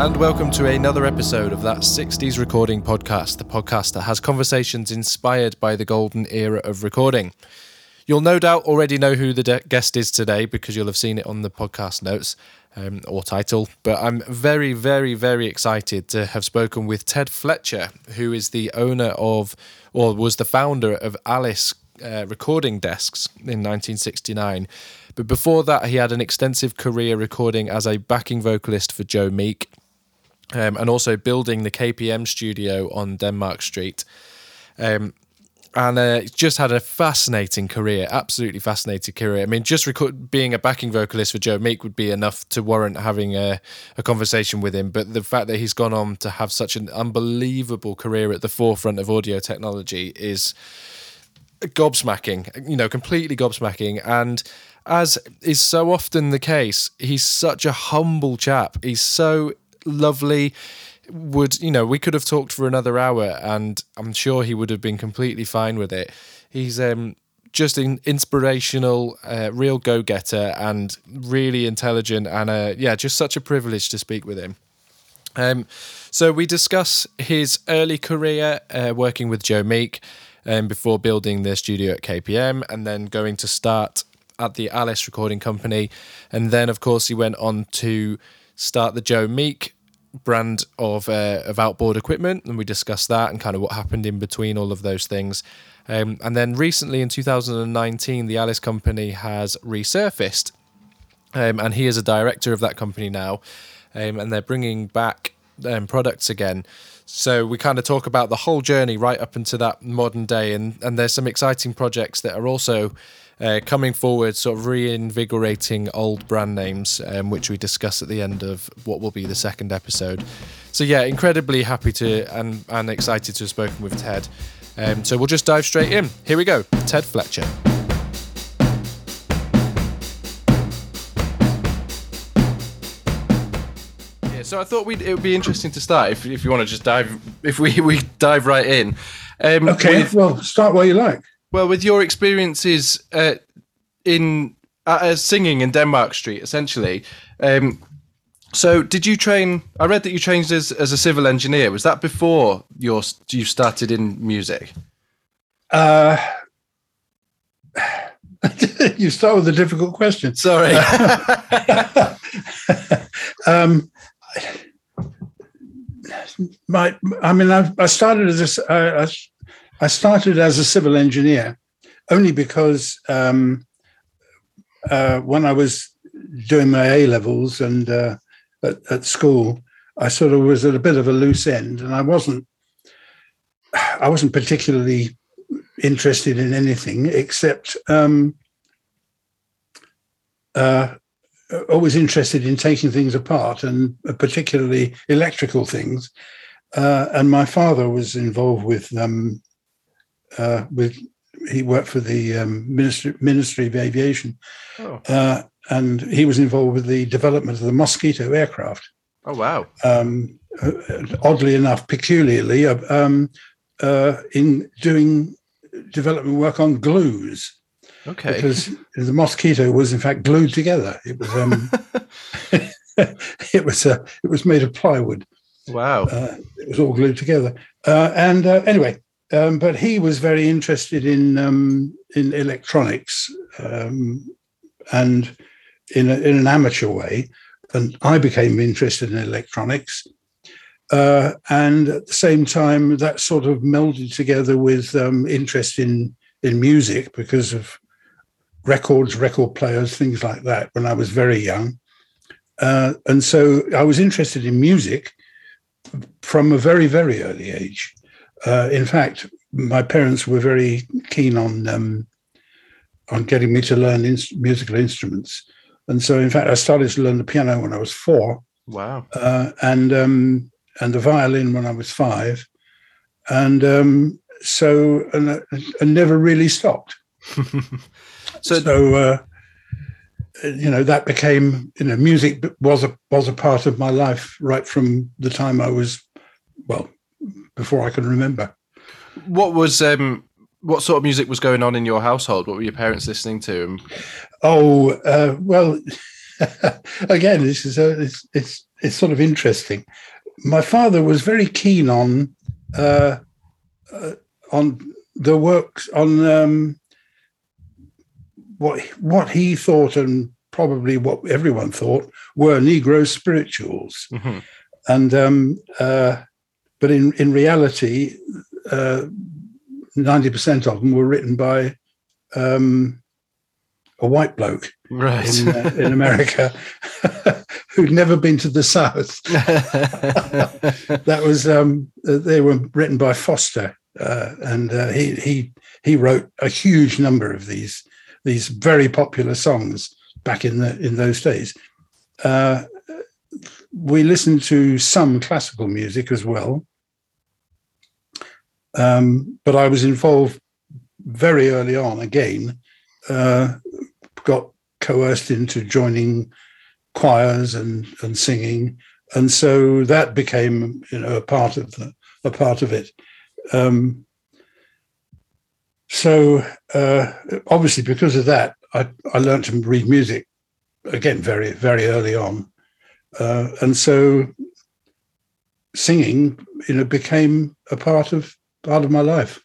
And welcome to another episode of that 60s Recording Podcast, the podcast that has conversations inspired by the golden era of recording. You'll no doubt already know who the de- guest is today because you'll have seen it on the podcast notes um, or title. But I'm very, very, very excited to have spoken with Ted Fletcher, who is the owner of, or was the founder of Alice uh, Recording Desks in 1969. But before that, he had an extensive career recording as a backing vocalist for Joe Meek um, and also building the KPM studio on Denmark Street. Um, and uh, just had a fascinating career, absolutely fascinating career. I mean, just being a backing vocalist for Joe Meek would be enough to warrant having a, a conversation with him. But the fact that he's gone on to have such an unbelievable career at the forefront of audio technology is gobsmacking, you know, completely gobsmacking. And as is so often the case, he's such a humble chap. He's so lovely. Would you know? We could have talked for another hour, and I'm sure he would have been completely fine with it. He's um, just an inspirational, uh, real go getter, and really intelligent, and uh, yeah, just such a privilege to speak with him. Um, so we discuss his early career uh, working with Joe Meek, um, before building their studio at KPM, and then going to start at the Alice Recording Company, and then of course he went on to start the Joe Meek brand of uh, of outboard equipment, and we discussed that and kind of what happened in between all of those things. Um, and then recently in 2019, the Alice Company has resurfaced, um, and he is a director of that company now, um, and they're bringing back um, products again. So we kind of talk about the whole journey right up into that modern day, and and there's some exciting projects that are also uh, coming forward, sort of reinvigorating old brand names, um, which we discuss at the end of what will be the second episode. So yeah, incredibly happy to and and excited to have spoken with Ted. Um, so we'll just dive straight in. Here we go, Ted Fletcher. Yeah, so I thought we'd, it would be interesting to start if, if you want to just dive if we, we dive right in. Um, okay, with, well, start where you like. Well, with your experiences uh, in uh, singing in Denmark Street, essentially. Um, so, did you train? I read that you trained as, as a civil engineer. Was that before your you started in music? Uh, you start with a difficult question. Sorry. um, my, I mean, I, I started as a, I, I started as a civil engineer only because um, uh, when I was doing my A levels and uh, at, at, school, I sort of was at a bit of a loose end, and I wasn't. I wasn't particularly interested in anything except um, uh, always interested in taking things apart and particularly electrical things. Uh, and my father was involved with um, uh, with he worked for the um, Ministry, Ministry of Aviation, oh. uh, and he was involved with the development of the Mosquito aircraft. Oh wow! Um, uh, oddly enough, peculiarly, uh, um, uh, in doing development work on glues. Okay. Because the mosquito was in fact glued together. It was um, it was uh, it was made of plywood. Wow. Uh, it was all glued together. Uh, and uh, anyway, um, but he was very interested in um, in electronics um, and in, a, in an amateur way. And I became interested in electronics. Uh, and at the same time, that sort of melded together with um, interest in in music because of records, record players, things like that when I was very young. Uh, and so I was interested in music from a very, very early age. Uh, in fact, my parents were very keen on um, on getting me to learn musical instruments, and so in fact, I started to learn the piano when I was four. Wow! Uh, and um, and the violin when I was five, and um, so and, uh, and never really stopped. so, so uh, you know that became you know music was a was a part of my life right from the time I was well before I can remember. What was um what sort of music was going on in your household? What were your parents listening to? Oh uh, well, again, this is a, it's, it's it's sort of interesting. My father was very keen on uh, uh, on the works on um, what what he thought and probably what everyone thought were Negro spirituals, mm-hmm. and um, uh, but in in reality, uh, ninety percent of them were written by um, a white bloke right. in, uh, in America who'd never been to the South. that was um, they were written by Foster, uh, and uh, he he he wrote a huge number of these these very popular songs back in the in those days. Uh, we listened to some classical music as well, um, but I was involved very early on. Again, uh, got coerced into joining choirs and and singing, and so that became you know a part of the a part of it. Um, so uh, obviously, because of that, I, I learned to read music again very very early on, uh, and so singing you know became a part of part of my life.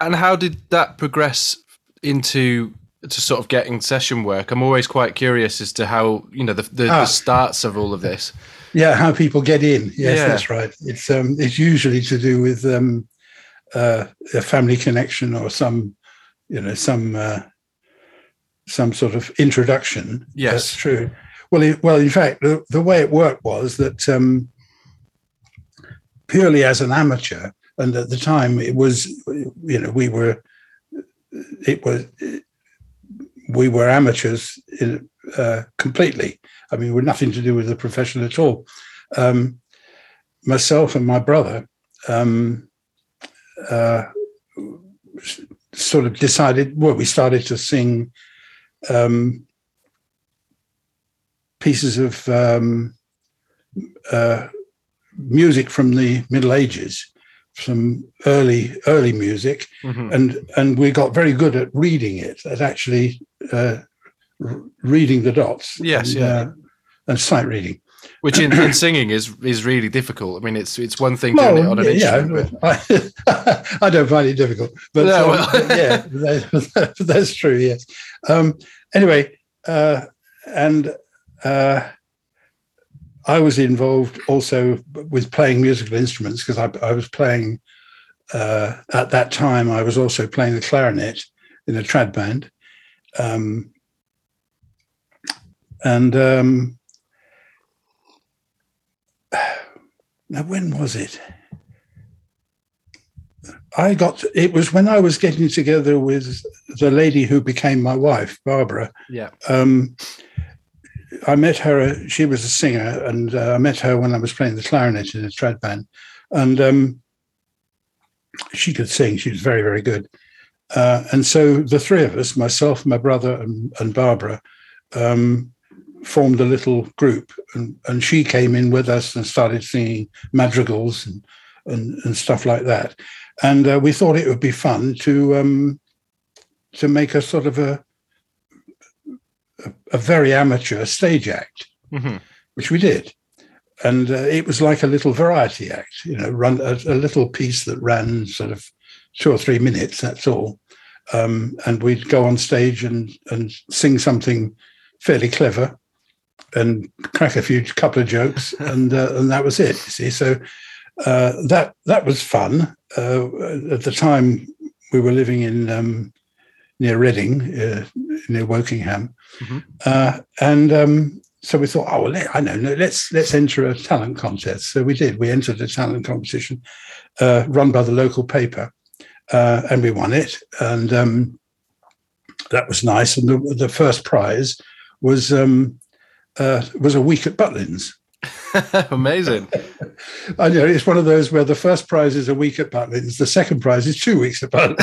And how did that progress into to sort of getting session work? I'm always quite curious as to how you know the the, ah. the starts of all of this. Yeah, how people get in. Yes, yeah. that's right. It's um, it's usually to do with um, uh, a family connection or some, you know, some uh, some sort of introduction. Yes, that's true. Well, it, well, in fact, the, the way it worked was that um, purely as an amateur, and at the time it was, you know, we were, it was, we were amateurs in, uh, completely. I mean, we're nothing to do with the profession at all. Um, myself and my brother um, uh, sort of decided, well, we started to sing um, pieces of um, uh, music from the Middle Ages, some early early music, mm-hmm. and and we got very good at reading it, at actually uh, reading the dots. Yes, and, yeah, uh, and sight reading which in, in, singing is is really difficult. I mean, it's it's one thing well, doing it on an yeah, instrument. I, I, don't find it difficult, but, no, um, well. yeah, that, that's true. Yes. Um, anyway, uh, and uh, I was involved also with playing musical instruments because I, I, was playing uh, at that time. I was also playing the clarinet in a trad band, um, and um, now when was it? I got it was when I was getting together with the lady who became my wife, Barbara. Yeah. Um, I met her. She was a singer, and uh, I met her when I was playing the clarinet in a trad band, and um, she could sing. She was very, very good. Uh, and so the three of us, myself, my brother, and, and Barbara, um, formed a little group, and, and she came in with us and started singing madrigals and and, and stuff like that. And uh, we thought it would be fun to um, to make a sort of a a, very amateur stage act, mm-hmm. which we did. And uh, it was like a little variety act, you know, run a, a, little piece that ran sort of two or three minutes. That's all. Um, and we'd go on stage and and sing something fairly clever, and crack a few couple of jokes, and uh, and that was it. You see, so uh, that that was fun. Uh, at the time, we were living in um, near Reading, uh, near Wokingham, mm-hmm. Uh, and um, so we thought, oh, well, I know, let's let's enter a talent contest. So we did. We entered a talent competition uh, run by the local paper, and we won it, and um, that was nice. And the, the first prize was um, uh, was a week at Butlins. Amazing. I know it's one of those where the first prize is a week at Butlins, the second prize is two weeks at Butlins.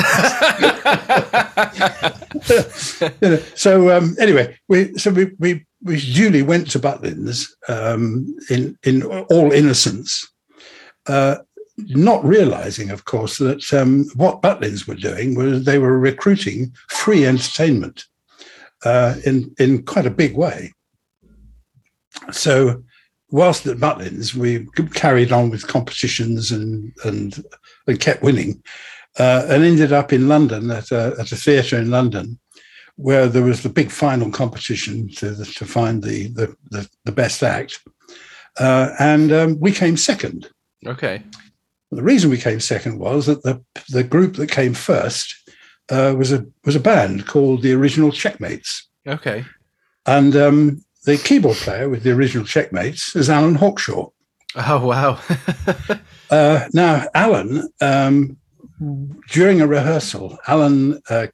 you know, so um, anyway, we so we, we we duly went to Butlins um, in in all innocence, uh, not realizing, of course, that um, what Butlins were doing was they were recruiting free entertainment uh, in in quite a big way. So whilst at Butlins, we carried on with competitions and and, and kept winning, uh, and ended up in London at a, at a theatre in London, where there was the big final competition to to find the the the, the best act, uh, and um, we came second. Okay. The reason we came second was that the the group that came first uh, was a was a band called the Original Checkmates. Okay. And um, the keyboard player with the original Checkmates is Alan Hawkshaw. Oh wow! uh, now, Alan, um, during a rehearsal, Alan uh,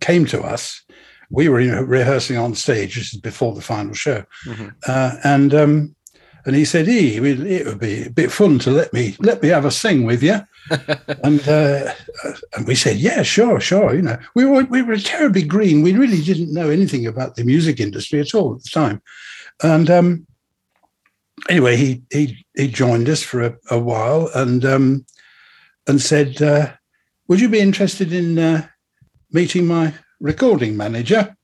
came to us. We were rehearsing on stage. This is before the final show, mm-hmm. uh, and um, and he said, "E, it would be a bit fun to let me let me have a sing with you." and uh, and we said, "Yeah, sure, sure." You know, we were we were terribly green. We really didn't know anything about the music industry at all at the time. And um, anyway, he he he joined us for a, a while and um, and said, uh, "Would you be interested in uh, meeting my recording manager?"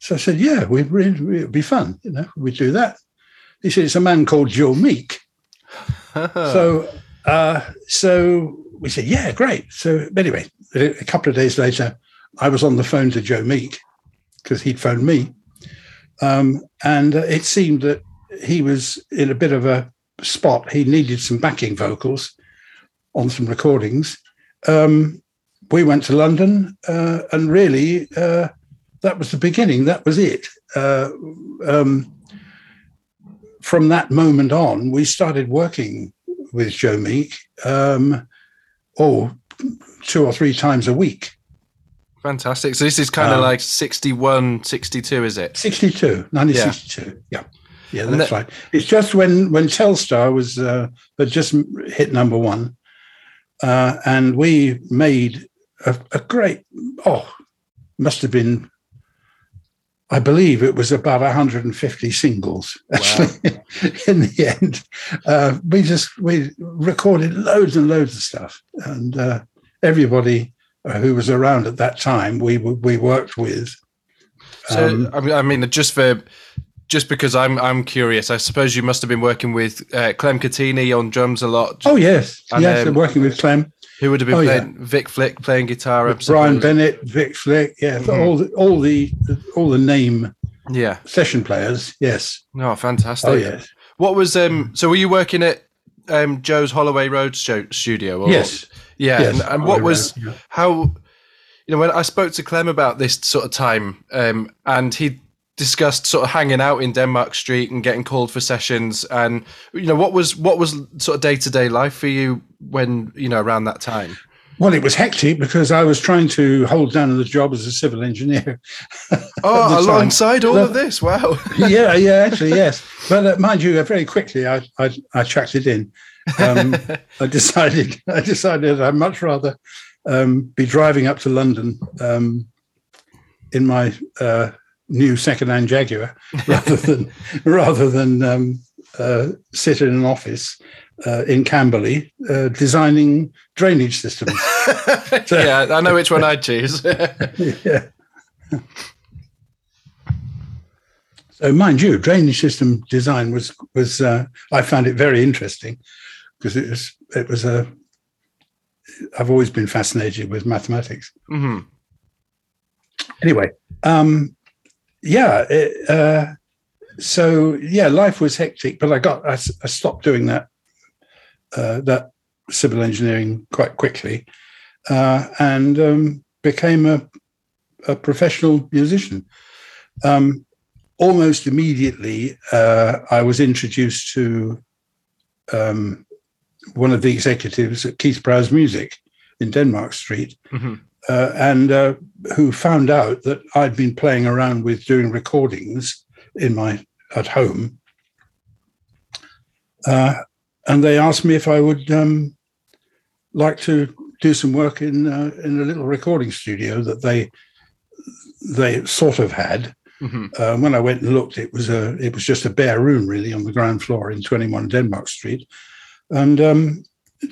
So I said, "Yeah, we'd, it'd be fun. You know, we'd do that." He said, it's a man called Joe Meek. so, uh, so we said, yeah, great. So anyway, a couple of days later, I was on the phone to Joe Meek because he'd phoned me. Um, and uh, it seemed that he was in a bit of a spot. He needed some backing vocals on some recordings. Um, we went to London, uh, and really, uh, that was the beginning. That was it. Uh, um, from that moment on, we started working with Joe Meek, um, oh, two or three times a week. Fantastic. So this is kind of um, like 61, 62, is it? 62, 1962. Yeah. yeah. Yeah, that's right. It's just when when Telstar was uh, had just hit number one, uh, and we made a, a great oh, must have been I believe it was about 150 singles actually wow. in the end. Uh, we just we recorded loads and loads of stuff, and uh, everybody uh, who was around at that time we we worked with. So um, I mean, I mean, just for just because I'm I'm curious, I suppose you must have been working with uh, Clem Cattini on drums a lot. Oh yes, and, yes, um, working with Clem. Who would have been oh, playing yeah. Vic Flick playing guitar? Brian Bennett, Vic Flick, yeah, mm-hmm. all the all the all the name yeah session players. Yes. Oh, fantastic. Oh yes. What was um? So were you working at um Joe's Holloway Road studio? Or, yes. Yeah, yes. and, and what was how? You know, when I spoke to Clem about this sort of time, um, and he discussed sort of hanging out in Denmark Street and getting called for sessions. And you know what was what was sort of day-to-day life for you when you know around that time? Well it was hectic because I was trying to hold down the job as a civil engineer. Oh alongside all of this? Wow. Yeah yeah actually yes. But uh, mind you uh, very quickly I I, I tracked it in. Um, I decided I decided I'd much rather um, be driving up to London um, in my uh, new second-hand Jaguar rather than rather than um, uh, sit in an office uh, in Camberley uh, designing drainage systems. so, yeah, I know which one I'd choose. yeah. So, mind you, drainage system design was was uh, I found it very interesting because it was it was a. I've always been fascinated with mathematics. Mm-hmm. Anyway, um, yeah, it, uh, so yeah, life was hectic, but I got I, I stopped doing that uh, that civil engineering quite quickly, uh, and um, became a, a professional musician. Um, almost immediately, uh, I was introduced to um, one of the executives at Keith Prowse Music in Denmark Street, mm-hmm uh, and uh, who found out that I'd been playing around with doing recordings in my at home, uh, and they asked me if I would um, like to do some work in uh, in a little recording studio that they they sort of had. Mm-hmm. Uh, when I went and looked, it was a it was just a bare room really on the ground floor in 21 Denmark Street, and um,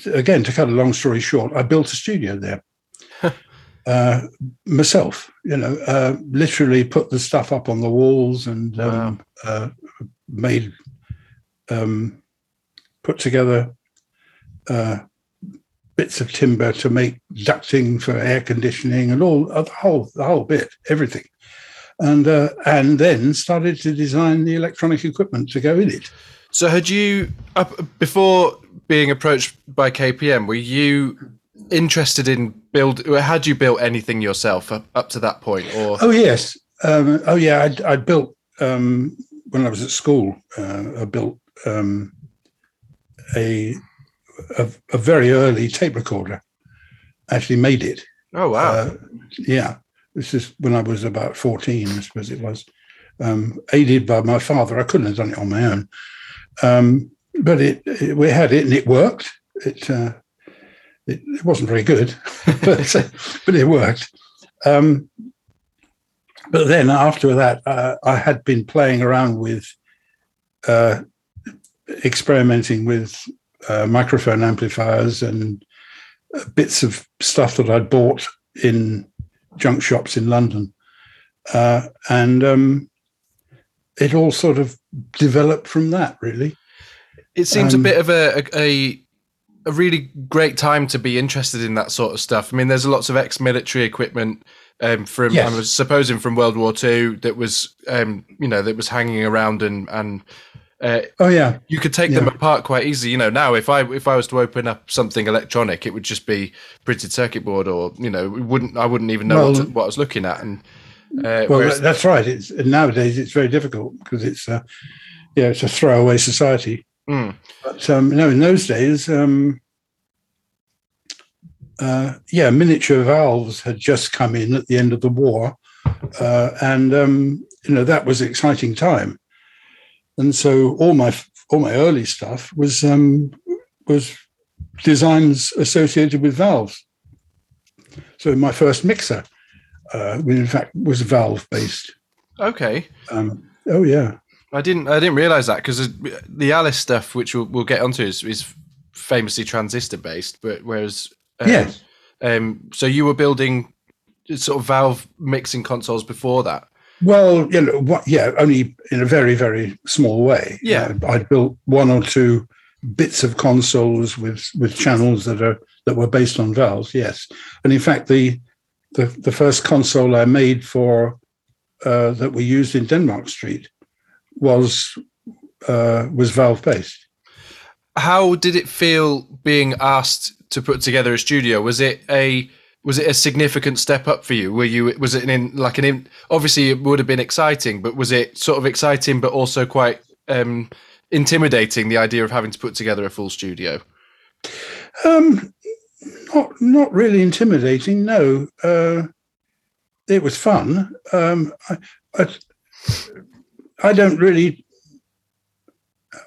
again to cut a long story short, I built a studio there uh, myself. You know, uh, literally put the stuff up on the walls and um, wow. uh, made um, put together uh, bits of timber to make ducting for air conditioning and all uh, the whole the whole bit, everything, and uh, and then started to design the electronic equipment to go in it. So had you before being approached by KPM? Were you interested in build? Had you built anything yourself up, up to that point? Or oh yes, um, oh yeah, I'd, I'd built um, when I was at school. Uh, I built um, a, a, a very early tape recorder. Actually, made it. Oh wow! Uh, yeah, this is when I was about fourteen, I suppose it was. Um, aided by my father, I couldn't have done it on my own. Um, but it, it, we had it and it worked. It uh, it, it, wasn't very good, but but it worked. Um, but then after that, uh, I had been playing around with uh, experimenting with uh, microphone amplifiers and uh, bits of stuff that I'd bought in junk shops in London, uh, and um, it all sort of developed from that. Really, it seems um, a bit of a, a a really great time to be interested in that sort of stuff. I mean, there's lots of ex-military equipment um, from yes. I was supposing from World War II that was um, you know that was hanging around and and uh, oh yeah, you could take yeah. them apart quite easily. You know, now if I if I was to open up something electronic, it would just be printed circuit board, or you know, wouldn't I wouldn't even know well, what, to, what, I was looking at. And uh, well, whereas, that's right. It's nowadays it's very difficult because it's uh, yeah, it's a throwaway society. Mm. But um, no, in those days, um, uh, yeah, miniature valves had just come in at the end of the war, uh, and um, you know that was an exciting time. And so all my all my early stuff was um, was designs associated with valves. So my first mixer, uh, in fact, was valve based. Okay. Um, oh yeah. I didn't I didn't realize that because the Alice stuff, which we'll, we'll get onto, is, is famously transistor based, but whereas uh, yes, um, so you were building sort of valve mixing consoles before that. Well, you know, what, yeah, only in a very very small way. Yeah, uh, I built one or two bits of consoles with with channels that are that were based on valves. Yes, and in fact the the, the first console I made for uh, that we used in Denmark Street was uh, was valve based. How did it feel being asked to put together a studio? Was it a was it a significant step up for you? Were you was it in, like an in, obviously it would have been exciting, but was it sort of exciting but also quite um, intimidating the idea of having to put together a full studio? Um, not not really intimidating. No, uh, it was fun. Um, I, I, I don't really.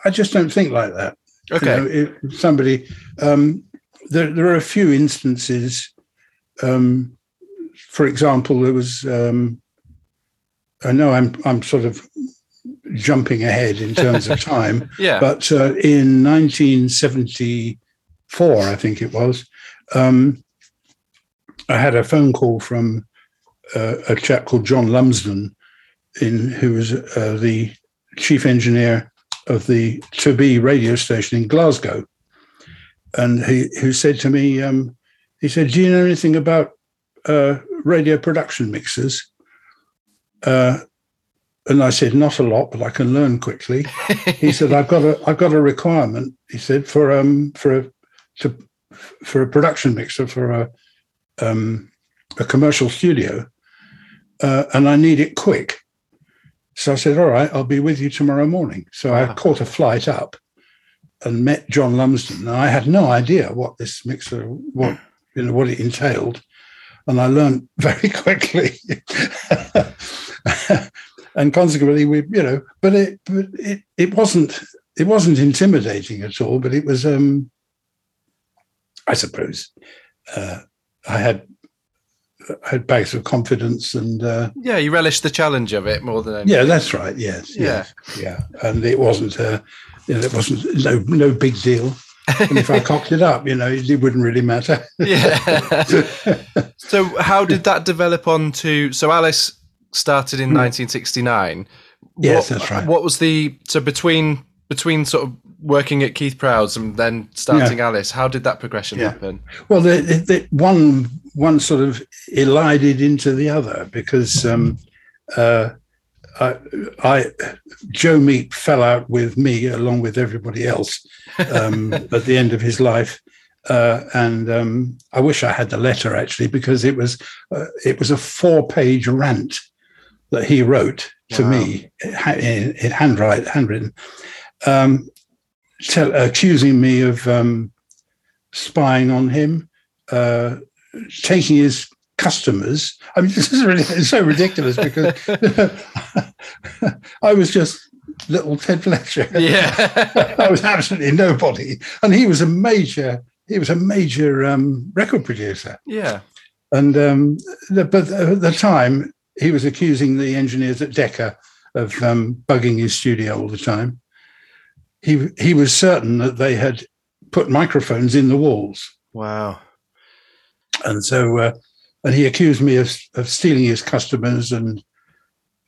I just don't think like that. Okay. You know, if somebody, um, there, there are a few instances. Um, for example, there was. Um, I know I'm I'm sort of jumping ahead in terms of time. yeah. But uh, in 1974, I think it was, um, I had a phone call from uh, a chap called John Lumsden, in who was uh, the chief engineer of the To Be radio station in Glasgow, and he who said to me, um, he said, "Do you know anything about uh, radio production mixers?" Uh, and I said, "Not a lot, but I can learn quickly." he said, "I've got a I've got a requirement." He said for um for a to, for a production mixer for a um, a commercial studio, uh, and I need it quick. So I said, all right, I'll be with you tomorrow morning. So wow. I caught a flight up and met John Lumsden. And I had no idea what this mixer, what, you know, what it entailed. And I learned very quickly. and consequently, we, you know, but it, but it, it wasn't, it wasn't intimidating at all, but it was, um, I suppose, uh, I had had bags of confidence and uh, yeah, you relished the challenge of it more than anything. yeah, that's right. Yes, yeah, yes, yeah, and it wasn't uh, you know, it wasn't no no big deal. and if I cocked it up, you know, it wouldn't really matter. yeah. so how did that develop on to? So Alice started in 1969. Hmm. Yes, what, that's right. What was the so between between sort of working at Keith Prowse and then starting yeah. Alice, how did that progression yeah. happen? Well, the, the, one one sort of elided into the other because um, uh, I, I, Joe Meek fell out with me along with everybody else um, at the end of his life. Uh, and um, I wish I had the letter actually because it was uh, it was a four page rant that he wrote to wow. me in, in handwrite, handwritten, um, tell, accusing me of um, spying on him, uh, taking his customers. I mean, this is really it's so ridiculous because I was just little Ted Fletcher. Yeah, I was absolutely nobody, and he was a major. He was a major um, record producer. Yeah, and um, the, but at the time he was accusing the engineers at Decca of um, bugging his studio all the time. He he was certain that they had put microphones in the walls. Wow. And so, uh, and he accused me of, of stealing his customers and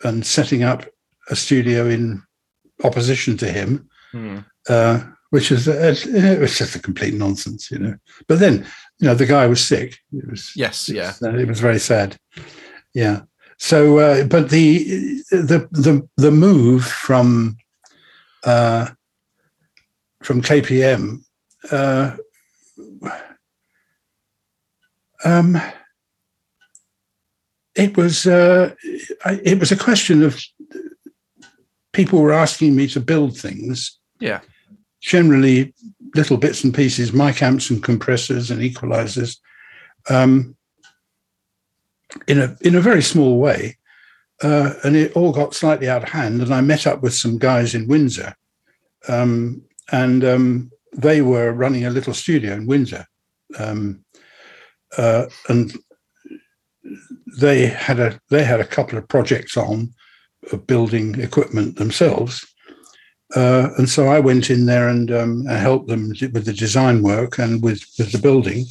and setting up a studio in opposition to him, hmm. uh, which is a, it was just a complete nonsense, you know. But then, you know, the guy was sick. It was yes, yeah. It was, it was very sad. Yeah. So, uh, but the the the the move from uh, from KPM. Uh, um, it was uh, it was a question of people were asking me to build things. Yeah, generally little bits and pieces, mic amps and compressors and equalizers. Um, in a in a very small way, uh, and it all got slightly out of hand. And I met up with some guys in Windsor, um, and um, they were running a little studio in Windsor, um, uh, and they had a they had a couple of projects on of building equipment themselves. Uh, and so I went in there and, um, helped them with the design work and with, with the building.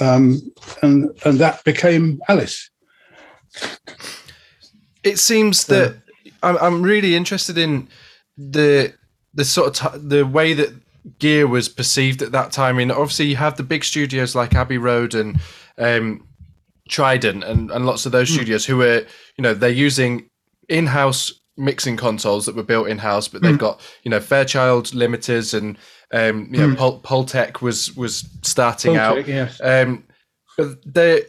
Um, and and that became Alice. It seems that I'm, I'm really interested in the the sort of t- the way that gear was perceived at that time. I mean, obviously you have the big studios like Abbey Road and um, Trident and, and lots of those mm. studios who are, you know, they're using in-house mixing consoles that were built in-house, but they've mm. got, you know, Fairchild limiters and um, you know, mm. Pol- was was starting out. Yes. Um, but they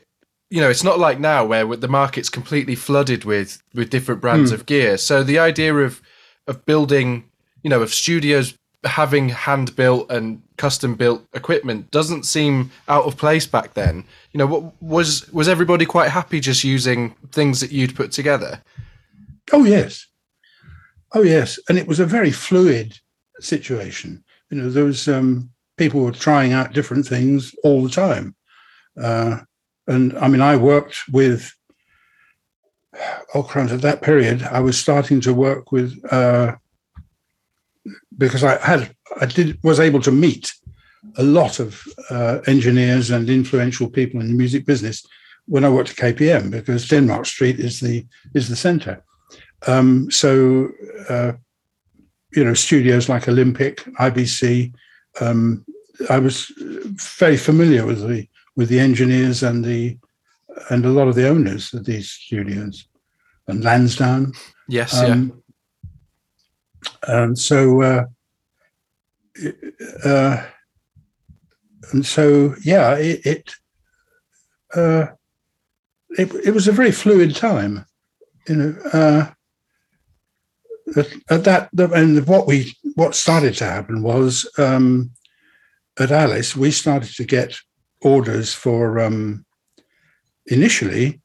you know, it's not like now where the market's completely flooded with with different brands mm. of gear. So the idea of of building, you know, of studios having hand built and custom built equipment doesn't seem out of place back then. You know, what was was everybody quite happy just using things that you'd put together? Oh yes, oh yes, and it was a very fluid situation. You know, there was um, people were trying out different things all the time. Uh, and I mean, I worked with Ockrant at that period. I was starting to work with uh, because I had I did was able to meet a lot of uh, engineers and influential people in the music business when I worked at KPM because Denmark Street is the is the center. Um, so uh, you know studios like Olympic, IBC. Um, I was very familiar with the with the engineers and the and a lot of the owners of these studios and Lansdowne. Yes, um, yeah. And so, uh, uh, and so, yeah, it it, uh, it, it was a very fluid time, you know. Uh, at, at that, and what we what started to happen was um, at Alice, we started to get orders for um, initially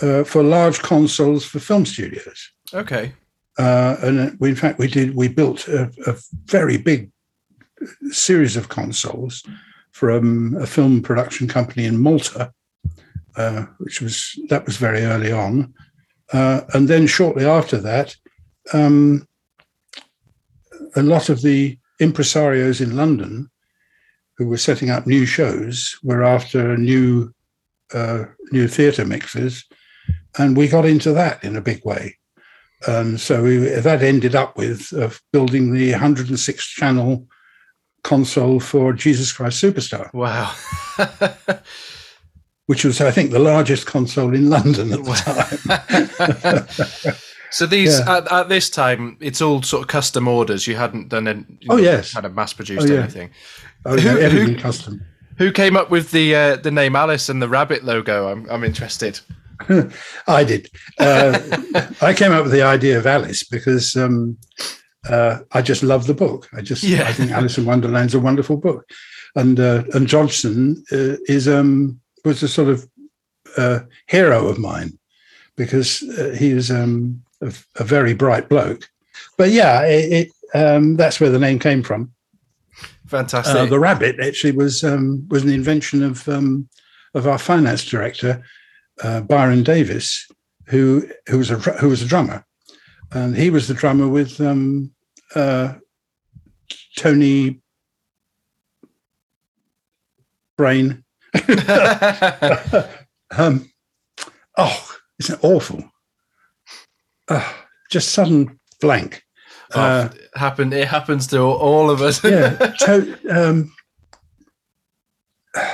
uh, for large consoles for film studios. Okay. Uh, and we, in fact, we did. We built a, a very big series of consoles from a film production company in Malta, uh, which was that was very early on. Uh, and then shortly after that, um, a lot of the impresarios in London who were setting up new shows were after new uh, new theatre mixes, and we got into that in a big way. And so we, that ended up with uh, building the 106 channel console for Jesus Christ Superstar. Wow. which was, I think, the largest console in London at the time. so these yeah. at, at, this time, it's all sort of custom orders. You hadn't done any. oh know, yes, kind of mass produced oh, yeah. anything. Oh, who, everything who, custom. Who came up with the uh, the name Alice and the rabbit logo? I'm I'm interested. I did. Uh, I came up with the idea of Alice because um, uh, I just love the book. I just yeah. I think Alice in Wonderland's a wonderful book, and uh, and Dodgson uh, is um, was a sort of uh, hero of mine because uh, he was um, a, a, very bright bloke. But yeah, it, it um, that's where the name came from. Fantastic. The rabbit actually was um, was an invention of um, of our finance director uh, Byron Davis, who who was a who was a drummer, and he was the drummer with um, uh, Tony Brain um, oh, isn't it awful? Uh, just sudden blank. Oh, uh, happened. It happens to all of us. yeah. To, um,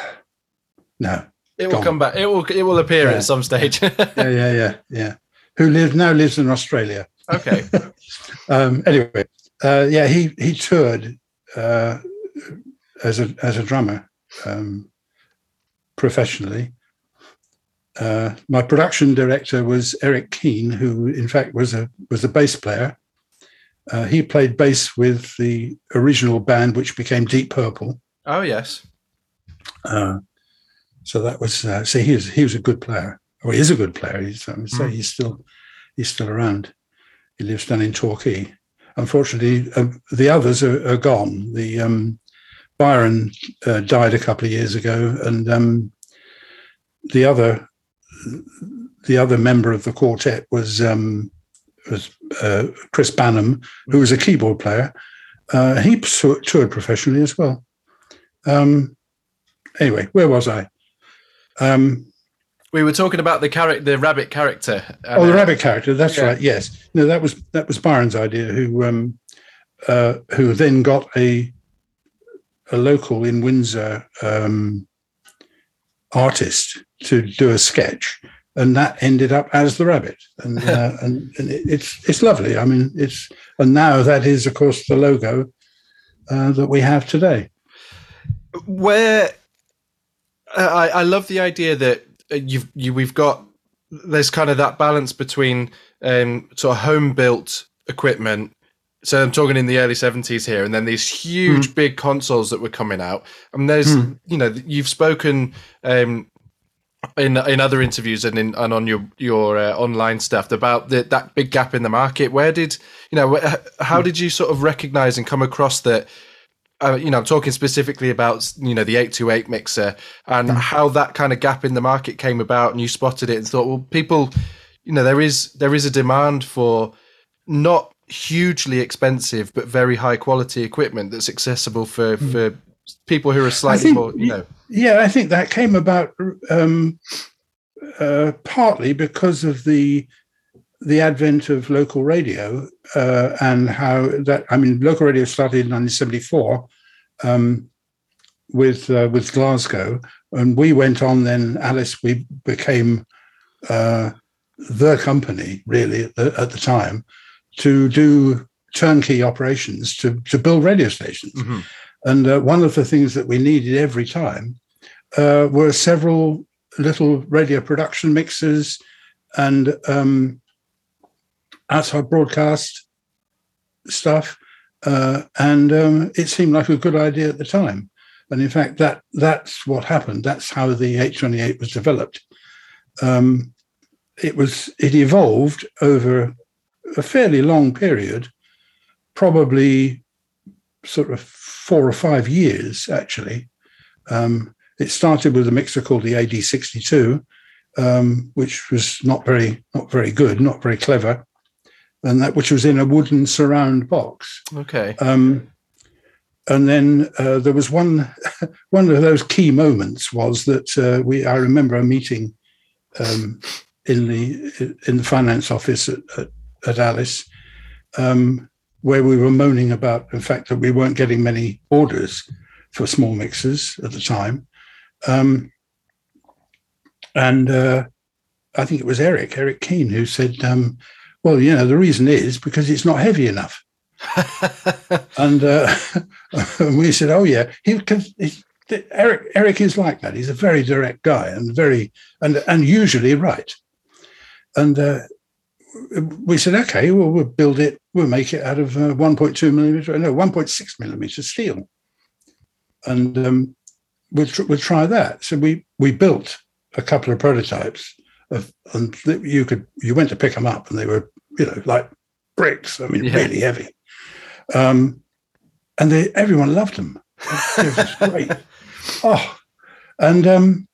no. It will gone. come back. It will. It will appear yeah. at some stage. yeah, yeah, yeah, yeah. Who lives now lives in Australia. Okay. um, anyway, uh, yeah, he he toured uh, as a as a drummer. Um, professionally. Uh, my production director was Eric Keane, who in fact was a was a bass player. Uh, he played bass with the original band, which became Deep Purple. Oh yes. Uh, so that was uh, so he was he was a good player. Or he is a good player. He's, say mm. he's still he's still around. He lives down in Torquay. Unfortunately, uh, the others are, are gone. The um, Byron uh, died a couple of years ago, and um, the other the other member of the quartet was um, was uh, Chris Banham, who was a keyboard player. Uh, he toured professionally as well. Um, anyway, where was I? Um, we were talking about the character, the rabbit character. oh, the rabbit character. That's yeah. right. Yes. No, that was that was Byron's idea. Who um, uh, who then got a a local in Windsor um, artist to do a sketch, and that ended up as the rabbit, and uh, and, and it, it's it's lovely. I mean, it's and now that is, of course, the logo uh, that we have today. Where I, I love the idea that uh, you've you we've got there's kind of that balance between um, sort of home built equipment so I'm talking in the early 70s here, and then these huge, mm. big consoles that were coming out. And there's, mm. you know, you've spoken um, in in other interviews and in and on your your uh, online stuff about the, that big gap in the market. Where did you know? How mm. did you sort of recognize and come across that? Uh, you know, I'm talking specifically about you know the 828 mixer and hmm. how that kind of gap in the market came about, and you spotted it and thought, well, people, you know, there is there is a demand for not hugely expensive but very high quality equipment that's accessible for mm. for people who are slightly think, more you know yeah i think that came about um, uh, partly because of the the advent of local radio uh, and how that i mean local radio started in 1974 um, with uh, with glasgow and we went on then alice we became uh, the company really at the, at the time to do turnkey operations to, to build radio stations. Mm-hmm. And uh, one of the things that we needed every time uh, were several little radio production mixers and um, outside broadcast stuff. Uh, and um, it seemed like a good idea at the time. And in fact, that that's what happened. That's how the 828 was developed. Um, it was it evolved over a fairly long period, probably sort of four or five years, actually. Um, it started with a mixer called the AD62, um, which was not very not very good, not very clever, and that which was in a wooden surround box. Okay. Um, and then uh, there was one one of those key moments was that uh, we I remember a meeting um, in the in the finance office at, at at Alice, um, where we were moaning about the fact that we weren't getting many orders for small mixers at the time. Um, and uh, I think it was Eric, Eric Keane, who said, um, well, you know, the reason is because it's not heavy enough. and uh, we said, oh, yeah, he, he, Eric, Eric is like that. He's a very direct guy and very, and, and usually right. And uh, we said, okay, well, we'll build it, we'll make it out of uh, 1.2 millimeter, no, 1.6 millimeter steel. And um, we'll, tr- we'll try that. So we, we built a couple of prototypes of, and you could, you went to pick them up and they were, you know, like bricks. I mean, yeah. really heavy. Um, and they, everyone loved them. It was great. oh, and um,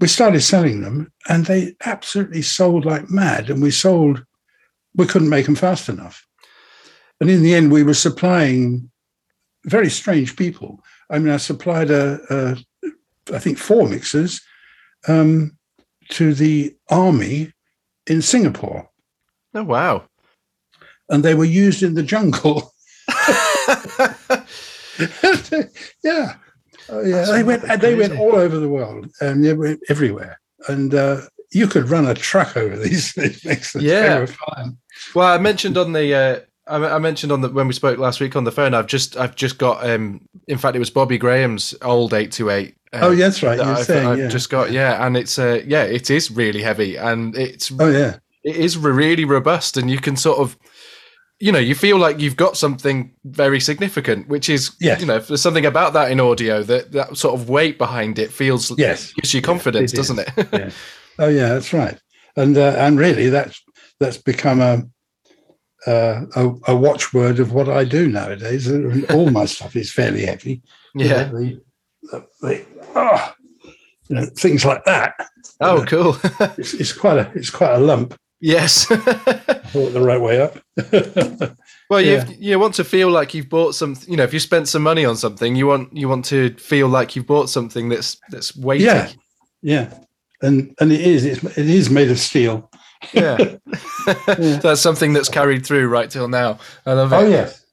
we started selling them and they absolutely sold like mad. And we sold, we couldn't make them fast enough. And in the end, we were supplying very strange people. I mean, I supplied a, a I think, four mixers um, to the army in Singapore. Oh, wow. And they were used in the jungle. yeah. Oh, yeah, they went. They went all over the world, and they went everywhere. And uh, you could run a truck over these things. Yeah. Well, I mentioned on the. Uh, I, mentioned on the when we spoke last week on the phone. I've just I've just got. Um, in fact, it was Bobby Graham's old eight two eight. Uh, oh, yeah, that's right. That I've, saying, I've yeah. just got yeah, and it's uh yeah, it is really heavy, and it's oh yeah, it is really robust, and you can sort of you know, you feel like you've got something very significant, which is, yes. you know, there's something about that in audio that that sort of weight behind it feels, yes, gives you confidence, it doesn't it? yeah. Oh yeah, that's right. And uh, and really, that's that's become a, uh, a a watchword of what I do nowadays. All my stuff is fairly heavy. Yeah. You know, the, the, oh, you know, things like that. Oh, uh, cool. it's, it's quite a it's quite a lump. Yes. the right way up. well, you yeah. you want to feel like you've bought some. You know, if you spent some money on something, you want you want to feel like you've bought something that's that's weighty. Yeah, yeah, and and it is it's, it is made of steel. Yeah. yeah. that's something that's carried through right till now. I love it. Oh yes.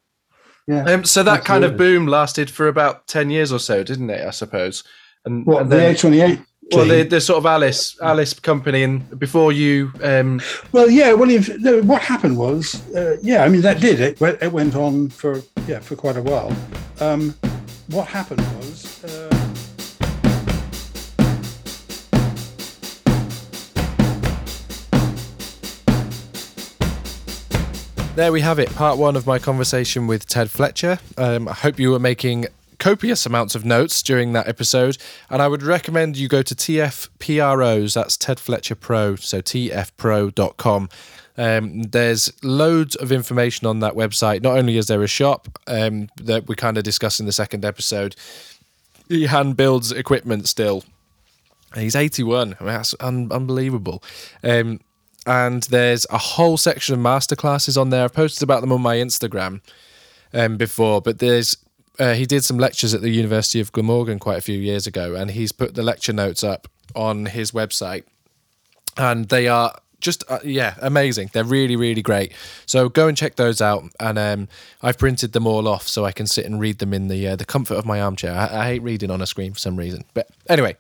Yeah. Um, so that Absolutely. kind of boom lasted for about ten years or so, didn't it? I suppose. And, what, and then, the A twenty eight well, the, the sort of Alice Alice company, and before you. Um... Well, yeah. Well, if, no, what happened was, uh, yeah. I mean, that did it. It went on for yeah for quite a while. Um, what happened was. There we have it, part one of my conversation with Ted Fletcher. Um, I hope you were making copious amounts of notes during that episode. And I would recommend you go to TFPROs, that's Ted Fletcher Pro, so tfpro.com. Um, there's loads of information on that website. Not only is there a shop um, that we kind of discussed in the second episode, he hand builds equipment still. He's 81. I mean, that's un- unbelievable. Um, and there's a whole section of masterclasses on there. I've posted about them on my Instagram um, before, but there's uh, he did some lectures at the University of Glamorgan quite a few years ago, and he's put the lecture notes up on his website, and they are just uh, yeah amazing. They're really really great. So go and check those out. And um, i've printed them all off so i can sit and read them in the uh, the comfort of my armchair. I, I, hate reading on a screen for some reason. But anyway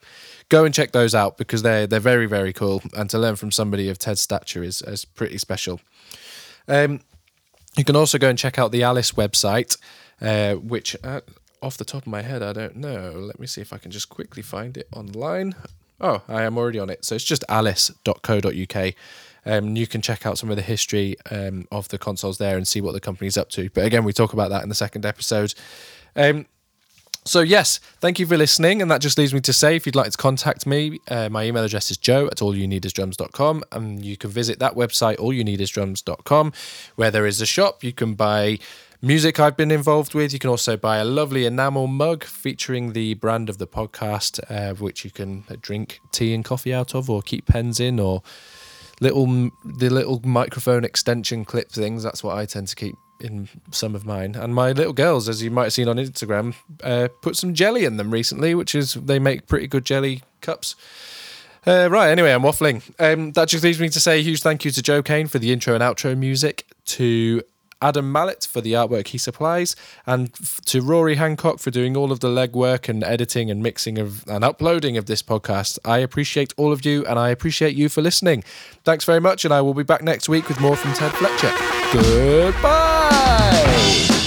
go and check those out because they're they're very very cool and to learn from somebody of ted's stature is, is pretty special um, you can also go and check out the alice website uh, which uh, off the top of my head, I don't know. Let me see if I can just quickly find it online. Oh, I am already on it. So it's just alice.co.uk. Um, you can check out some of the history um, of the consoles there and see what the company's up to. But again, we talk about that in the second episode. Um, so, yes, thank you for listening. And that just leaves me to say if you'd like to contact me, uh, my email address is joe at allyouneedisdrums.com. And you can visit that website, allyouneedisdrums.com, where there is a shop. You can buy music I've been involved with. You can also buy a lovely enamel mug featuring the brand of the podcast, uh, which you can drink tea and coffee out of, or keep pens in, or little the little microphone extension clip things. That's what I tend to keep in some of mine. And my little girls, as you might have seen on Instagram, uh, put some jelly in them recently, which is they make pretty good jelly cups. Uh, right, anyway, I'm waffling. Um, that just leaves me to say a huge thank you to Joe Kane for the intro and outro music, to Adam Mallet for the artwork he supplies, and to Rory Hancock for doing all of the legwork and editing and mixing of and uploading of this podcast. I appreciate all of you, and I appreciate you for listening. Thanks very much, and I will be back next week with more from Ted Fletcher. Goodbye show.